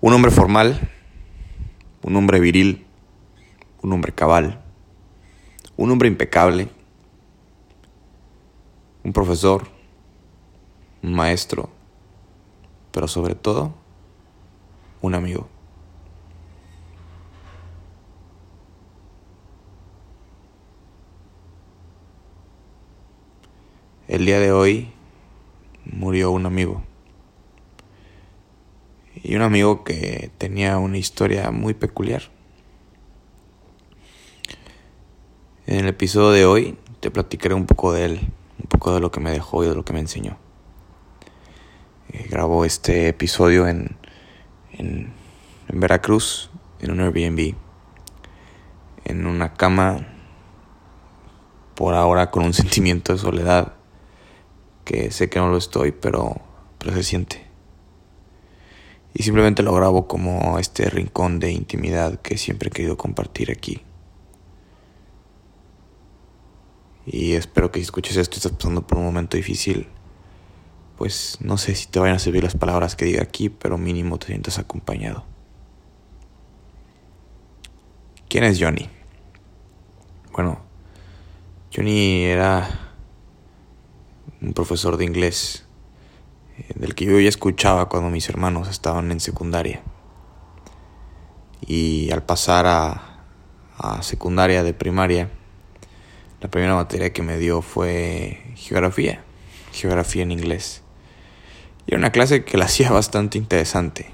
Un hombre formal, un hombre viril, un hombre cabal, un hombre impecable, un profesor, un maestro, pero sobre todo, un amigo. El día de hoy murió un amigo. Y un amigo que tenía una historia muy peculiar. En el episodio de hoy te platicaré un poco de él, un poco de lo que me dejó y de lo que me enseñó. Eh, grabó este episodio en, en, en Veracruz, en un Airbnb, en una cama, por ahora con un sentimiento de soledad que sé que no lo estoy, pero, pero se siente. Y simplemente lo grabo como este rincón de intimidad que siempre he querido compartir aquí. Y espero que si escuches esto y estás pasando por un momento difícil, pues no sé si te vayan a servir las palabras que diga aquí, pero mínimo te sientas acompañado. ¿Quién es Johnny? Bueno, Johnny era un profesor de inglés, del que yo ya escuchaba cuando mis hermanos estaban en secundaria. Y al pasar a, secundaria de primaria, la primera materia que me dio fue geografía, geografía en inglés. Y era una clase que la hacía bastante interesante.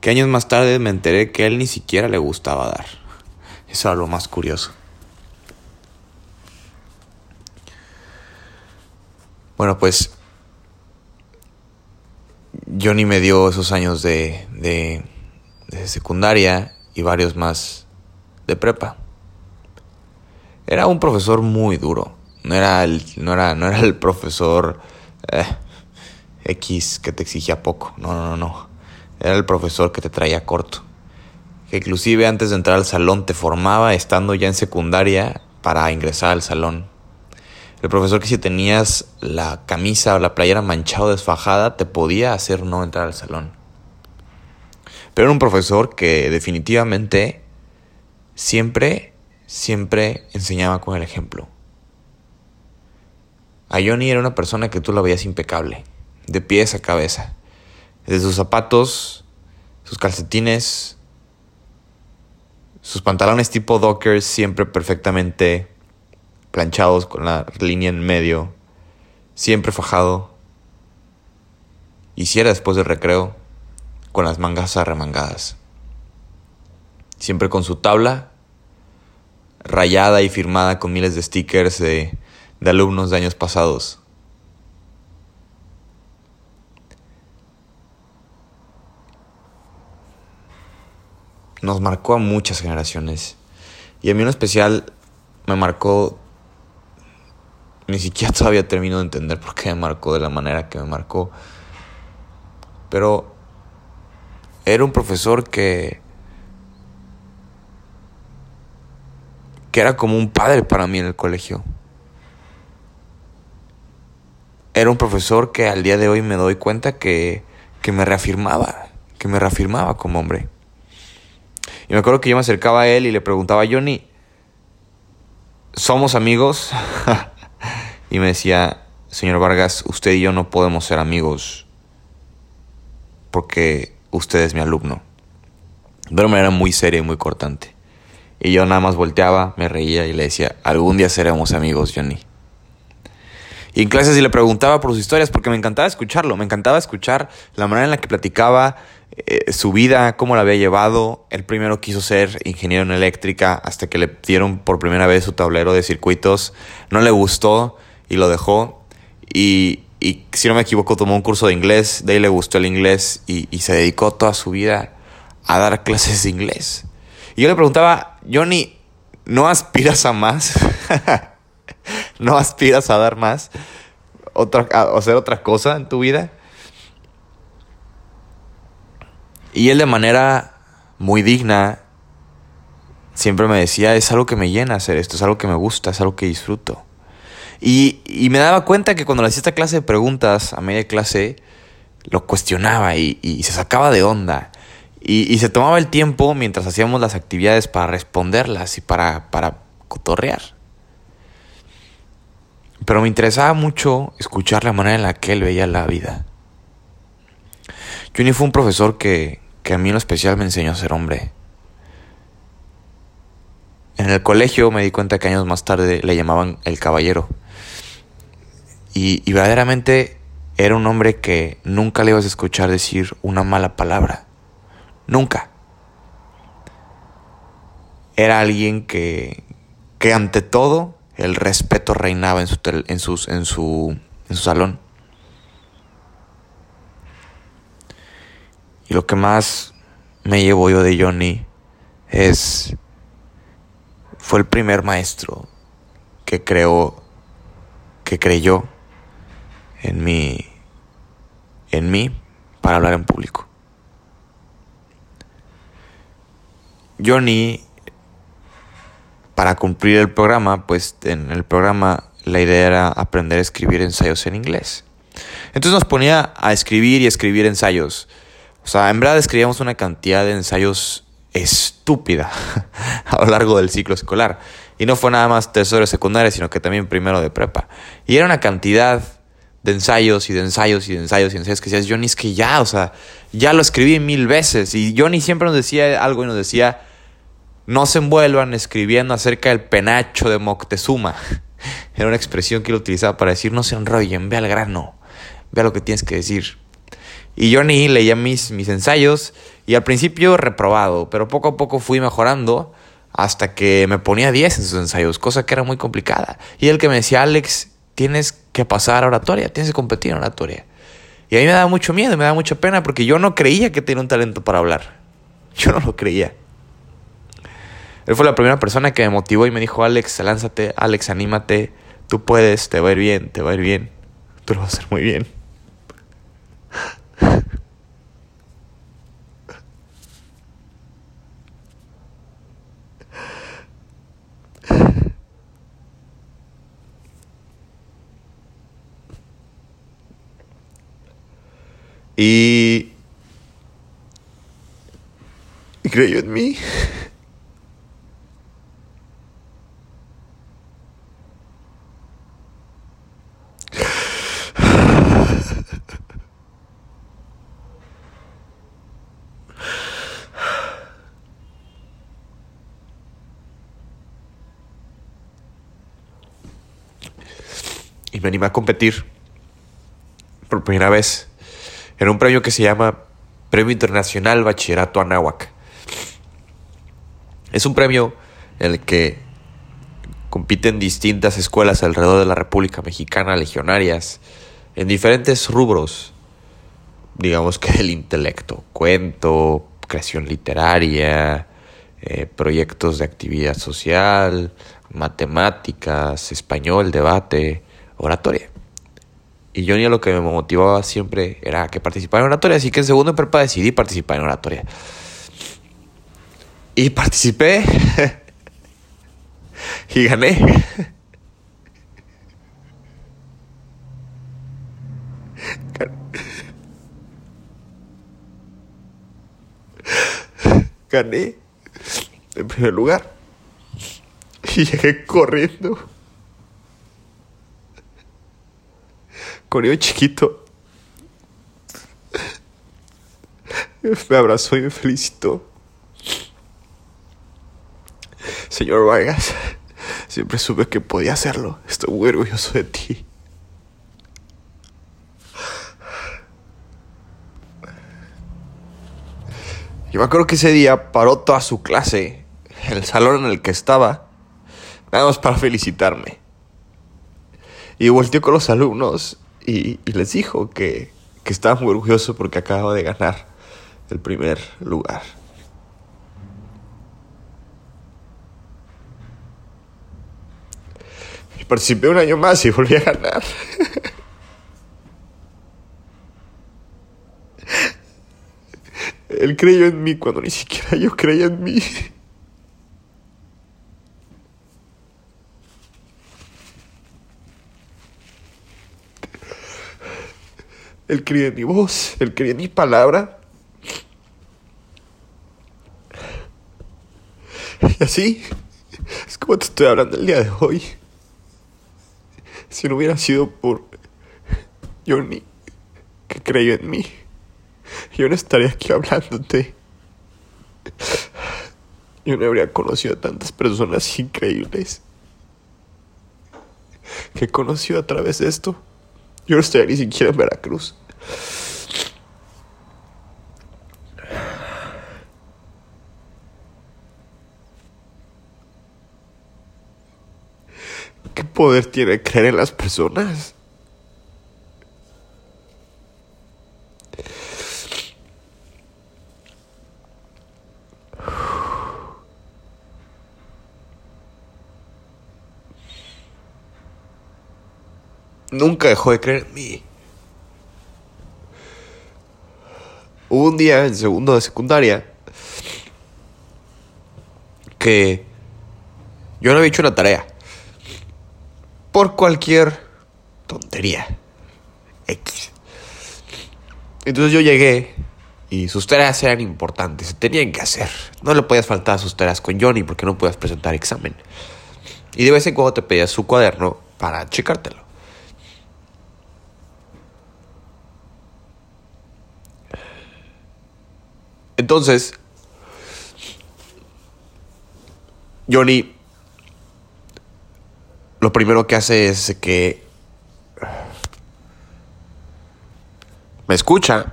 Que años más tarde me enteré que él ni siquiera le gustaba dar. Eso era lo más curioso. Bueno, pues Johnny me dio esos años de, de, secundaria y varios más de prepa. Era un profesor muy duro. No era el, no era, no era el profesor eh, X que te exigía poco. No, no, no. Era el profesor que te traía corto. Que inclusive antes de entrar al salón te formaba estando ya en secundaria para ingresar al salón. El profesor que si tenías la camisa o la playera manchado desfajada te podía hacer no entrar al salón. Pero era un profesor que definitivamente siempre, siempre enseñaba con el ejemplo. A Johnny era una persona que tú la veías impecable, de pies a cabeza. Desde sus zapatos, sus calcetines, sus pantalones tipo Dockers siempre perfectamente planchados con la línea en medio, siempre fajado. Y si era después del recreo, con las mangas arremangadas. Siempre con su tabla rayada y firmada con miles de stickers de, de alumnos de años pasados. Nos marcó a muchas generaciones. Y a mí en especial me marcó ni siquiera todavía termino de entender por qué me marcó de la manera que me marcó. Pero era un profesor que que era como un padre para mí en el colegio. Era un profesor que al día de hoy me doy cuenta que, que me reafirmaba, que me reafirmaba como hombre. Y me acuerdo que yo me acercaba a él y le preguntaba, Johnny, ¿somos amigos? y me decía, señor Vargas, usted y yo no podemos ser amigos porque usted es mi alumno. De una manera muy seria y muy cortante. Y yo nada más volteaba, me reía y le decía, algún día seremos amigos, Johnny. Y en clases sí le preguntaba por sus historias porque me encantaba escucharlo, me encantaba escuchar la manera en la que platicaba eh, su vida, cómo la había llevado. Él primero quiso ser ingeniero en eléctrica hasta que le dieron por primera vez su tablero de circuitos. No le gustó y lo dejó. Y, y, si no me equivoco, tomó un curso de inglés, de ahí le gustó el inglés y, y, se dedicó toda su vida a dar clases de inglés. Y yo le preguntaba, Johnny, ¿no aspiras a más? ¿No aspiras a dar más? ¿Otra, a hacer otra cosa en tu vida? Y él de manera muy digna siempre me decía, es algo que me llena hacer esto, es algo que me gusta, es algo que disfruto. Y, me daba cuenta que cuando le hacía esta clase de preguntas a media clase, lo cuestionaba y, se sacaba de onda. Y, se tomaba el tiempo mientras hacíamos las actividades para responderlas y para, para cotorrear. Pero me interesaba mucho escuchar la manera en la que él veía la vida. Johnny fue un profesor que, que a mí en lo especial me enseñó a ser hombre. En el colegio me di cuenta que años más tarde le llamaban el caballero. Y, verdaderamente era un hombre que nunca le ibas a escuchar decir una mala palabra. Nunca. Era alguien que, que ante todo el respeto reinaba en su, en, sus, en, su, en su salón. Y lo que más me llevo yo de Johnny es... Fue el primer maestro que creó, que creyó en mí, en mí para hablar en público. Johnny, para cumplir el programa, pues en el programa la idea era aprender a escribir ensayos en inglés. Entonces nos ponía a escribir y escribir ensayos. O sea, en verdad escribíamos una cantidad de ensayos estúpida a lo largo del ciclo escolar. Y no fue nada más tercero secundaria, sino que también primero de prepa. Y era una cantidad de ensayos y de ensayos y de ensayos y de ensayos que decías, Johnny, es que ya, o sea, ya lo escribí mil veces. Y Johnny siempre nos decía algo y nos decía, no se envuelvan escribiendo acerca del penacho de Moctezuma. Era una expresión que él utilizaba para decir, no se enrollen, ve al grano, ve lo que tienes que decir. Y Johnny leía mis, mis ensayos y al principio reprobado, pero poco a poco fui mejorando hasta que me ponía 10 en sus ensayos, cosa que era muy complicada. Y él que me decía, Alex, tienes que pasar a oratoria, tienes que competir en oratoria. Y a mí me da mucho miedo, me da mucha pena porque yo no creía que tenía un talento para hablar. Yo no lo creía. Él fue la primera persona que me motivó y me dijo, Alex, lánzate, Alex, anímate, tú puedes, te va a ir bien, te va a ir bien, tú lo vas a hacer muy bien. Y, creyó en mí. Y me animé a competir por primera vez en un premio que se llama Premio Internacional Bachillerato Anáhuac. Es un premio en el que compiten distintas escuelas alrededor de la República Mexicana, legionarias, en diferentes rubros, digamos que el intelecto, cuento, creación literaria, eh, proyectos de actividad social, matemáticas, español, debate, oratoria. Y yo ni lo que me motivaba siempre era que participara en oratoria. Así que en segundo de decidí participar en oratoria. Y participé. y gané. Gané en primer lugar. Y llegué corriendo. Corrió chiquito. Me abrazó y me felicitó. Señor Vargas, siempre supe que podía hacerlo. Estoy muy orgulloso de ti. Yo me acuerdo que ese día paró toda su clase, el salón en el que estaba, nada más para felicitarme. Y volteó con los alumnos y, les dijo que, que estaba muy orgulloso porque acababa de ganar el primer lugar. Y participé un año más y volví a ganar. Él creyó en mí cuando ni siquiera yo creía en mí. Él creía en mi voz, Él creía en mi palabra. Y así es como te estoy hablando el día de hoy. Si no hubiera sido por Johnny, que creyó en mí, yo no estaría aquí hablándote. Yo no habría conocido a tantas personas increíbles que he conocido a través de esto. Yo no estaría ni siquiera en Veracruz. ¿Qué poder tiene creer en las personas? Nunca dejó de creer en mí. Hubo un día en segundo de secundaria que yo no había hecho una tarea por cualquier tontería X. Entonces yo llegué y sus tareas eran importantes, se tenían que hacer. No le podías faltar a sus tareas con Johnny porque no podías presentar examen. Y de vez en cuando te pedías su cuaderno para checártelo. Entonces, Johnny lo primero que hace es que me escucha,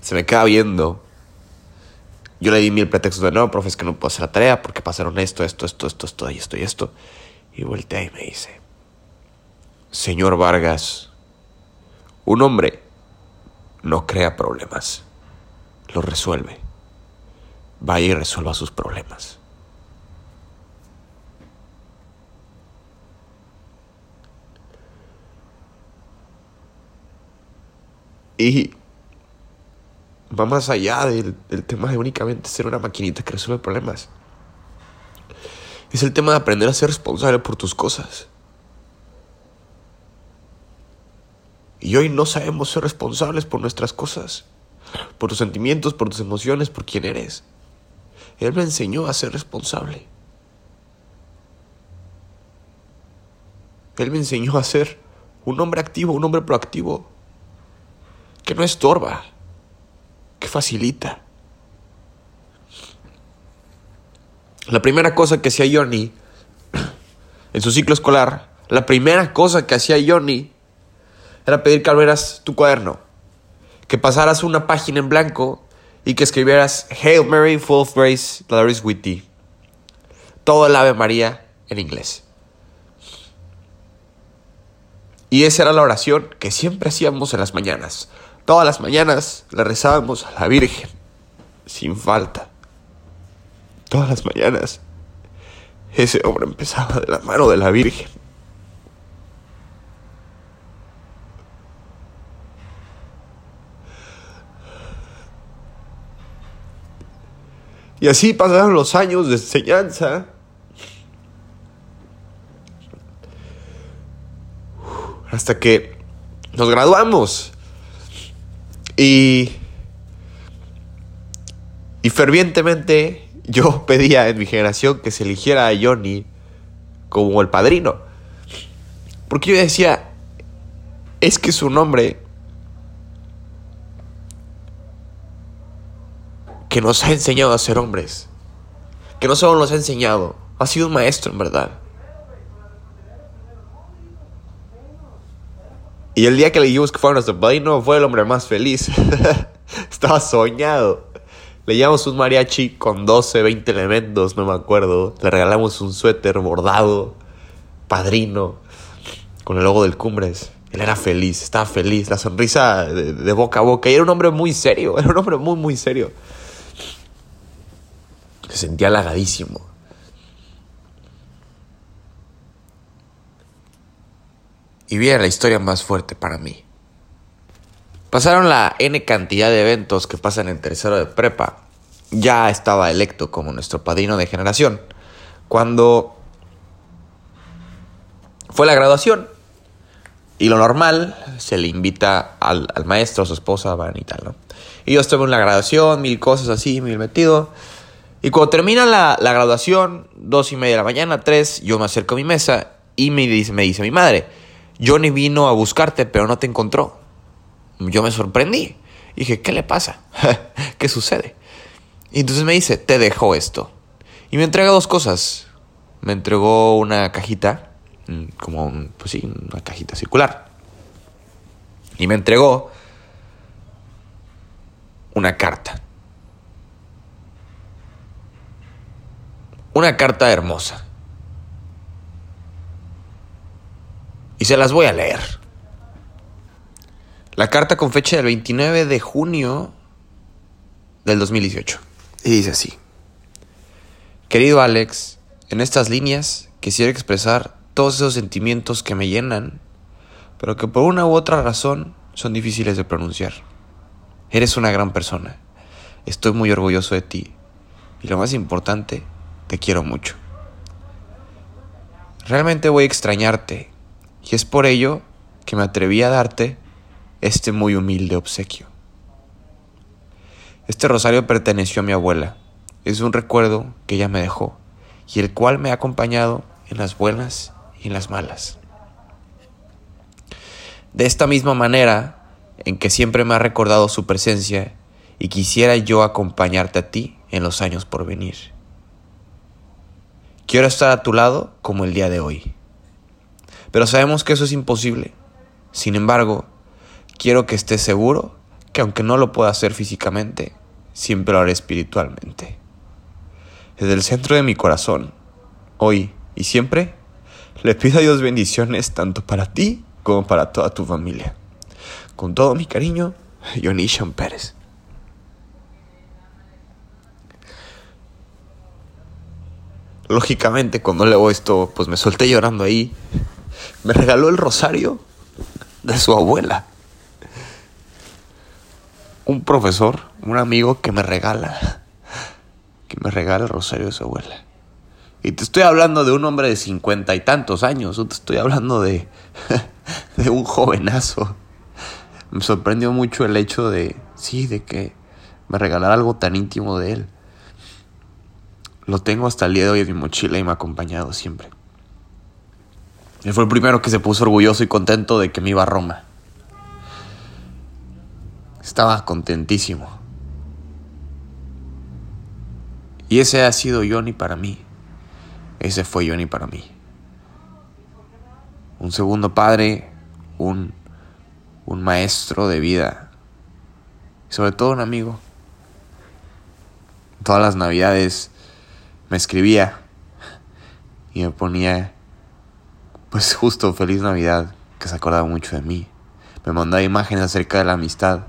se me queda viendo. Yo le di mil pretextos de no, profe, es que no puedo hacer la tarea porque pasaron esto, esto, esto, esto, esto, y esto y esto. Y voltea y me dice, señor Vargas, un hombre no crea problemas lo resuelve. Vaya y resuelva sus problemas. Y va más allá del, tema de únicamente ser una maquinita que resuelve problemas. Es el tema de aprender a ser responsable por tus cosas. Y hoy no sabemos ser responsables por nuestras cosas por tus sentimientos, por tus emociones, por quién eres. Él me enseñó a ser responsable. Él me enseñó a ser un hombre activo, un hombre proactivo, que no estorba, que facilita. La primera cosa que hacía Johnny en su ciclo escolar, la primera cosa que hacía Johnny era pedir que abrieras tu cuaderno que pasaras una página en blanco y que escribieras Hail Mary, full of grace, the Lord with thee. Todo el Ave María en inglés. Y esa era la oración que siempre hacíamos en las mañanas. Todas las mañanas le rezábamos a la Virgen, sin falta. Todas las mañanas ese hombre empezaba de la mano de la Virgen. Y así pasaron los años de enseñanza. Hasta que nos graduamos. Y, y fervientemente yo pedía en mi generación que se eligiera a Johnny como el padrino. Porque yo decía, es que su nombre que nos ha enseñado a ser hombres. Que no solo nos ha enseñado, ha sido un maestro en verdad. Y el día que le dijimos que fue nuestro padrino, fue el hombre más feliz. Estaba soñado. Le llevamos un mariachi con 12, 20 elementos, no me acuerdo. Le regalamos un suéter bordado, padrino, con el logo del Cumbres. Él era feliz, estaba feliz, la sonrisa de, de boca a boca. Y era un hombre muy serio, era un hombre muy, muy serio. Se sentía halagadísimo. Y viene la historia más fuerte para mí. Pasaron la N cantidad de eventos que pasan en tercero de prepa. Ya estaba electo como nuestro padrino de generación. Cuando fue la graduación. Y lo normal, se le invita al, maestro, a su esposa, van y tal, ¿no? Y yo estuve en la graduación, mil cosas así, mil metido. Y cuando termina la, la, graduación, dos y media de la mañana, tres, yo me acerco a mi mesa y me dice, me dice mi madre, Johnny vino a buscarte, pero no te encontró. Yo me sorprendí. dije, ¿qué le pasa? ¿Qué sucede? Y entonces me dice, te dejo esto. Y me entrega dos cosas. Me entregó una cajita, mm, como, pues sí, una cajita circular. Y me entregó una carta. Una carta hermosa. Y se las voy a leer. La carta con fecha del 29 de junio del 2018. Y dice así. Querido Alex, en estas líneas quisiera expresar todos esos sentimientos que me llenan, pero que por una u otra razón son difíciles de pronunciar. Eres una gran persona. Estoy muy orgulloso de ti. Y lo más importante, te quiero mucho. Realmente voy a extrañarte y es por ello que me atreví a darte este muy humilde obsequio. Este rosario perteneció a mi abuela. Es un recuerdo que ella me dejó y el cual me ha acompañado en las buenas y en las malas. De esta misma manera en que siempre me ha recordado su presencia y quisiera yo acompañarte a ti en los años por venir. Quiero estar a tu lado como el día de hoy. Pero sabemos que eso es imposible. Sin embargo, quiero que estés seguro que aunque no lo pueda hacer físicamente, siempre lo haré espiritualmente. Desde el centro de mi corazón, hoy y siempre, le pido a Dios bendiciones tanto para ti como para toda tu familia. Con todo mi cariño, Yonishan Pérez. Lógicamente, cuando leo esto, pues me solté llorando ahí me regaló el rosario de su abuela. Un profesor, un amigo que me regala, que me regala el rosario de su abuela. Y te estoy hablando de un hombre de cincuenta y tantos años, te estoy hablando de, de un jovenazo. Me sorprendió mucho el hecho de, sí, de que me regalara algo tan íntimo de él. Lo tengo hasta el día de hoy en mi mochila y me ha acompañado siempre. Él fue el primero que se puso orgulloso y contento de que me iba a Roma. Estaba contentísimo. Y ese ha sido Johnny para mí. Ese fue Johnny para mí. Un segundo padre, un, un maestro de vida. Sobre todo un amigo. Todas las navidades me escribía y me ponía pues justo feliz Navidad, que se acordaba mucho de mí. Me mandaba imágenes acerca de la amistad.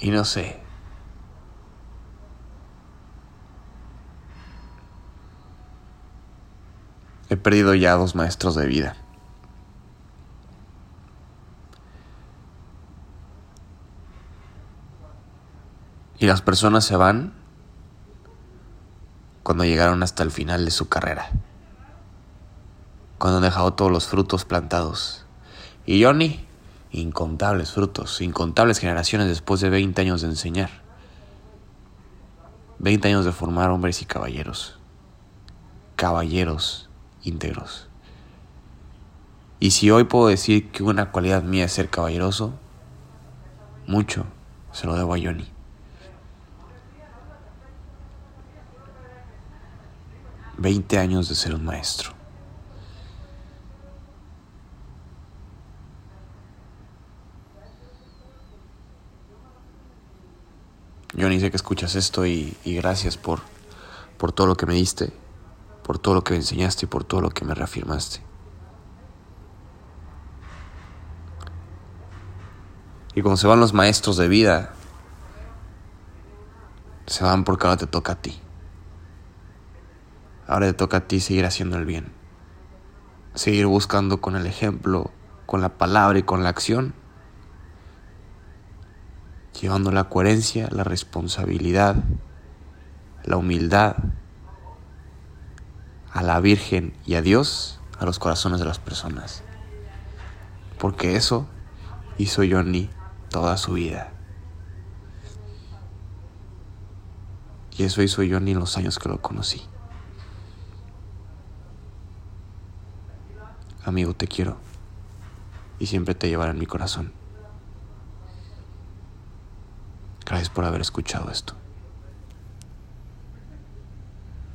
Y no sé. He perdido ya dos maestros de vida. Y las personas se van cuando llegaron hasta el final de su carrera, cuando han dejado todos los frutos plantados. Y Johnny, incontables frutos, incontables generaciones después de 20 años de enseñar, 20 años de formar hombres y caballeros, caballeros íntegros. Y si hoy puedo decir que una cualidad mía es ser caballeroso, mucho se lo debo a Johnny. 20 años de ser un maestro. Ni sé que escuchas esto y, y, gracias por, por todo lo que me diste, por todo lo que me enseñaste y por todo lo que me reafirmaste. Y cuando se van los maestros de vida, se van porque ahora te toca a ti. Ahora te toca a ti seguir haciendo el bien. Seguir buscando con el ejemplo, con la palabra y con la acción. Llevando la coherencia, la responsabilidad, la humildad a la Virgen y a Dios a los corazones de las personas. Porque eso hizo Johnny toda su vida. Y eso hizo Johnny en los años que lo conocí. Amigo, te quiero. Y siempre te llevaré en mi corazón. Gracias por haber escuchado esto.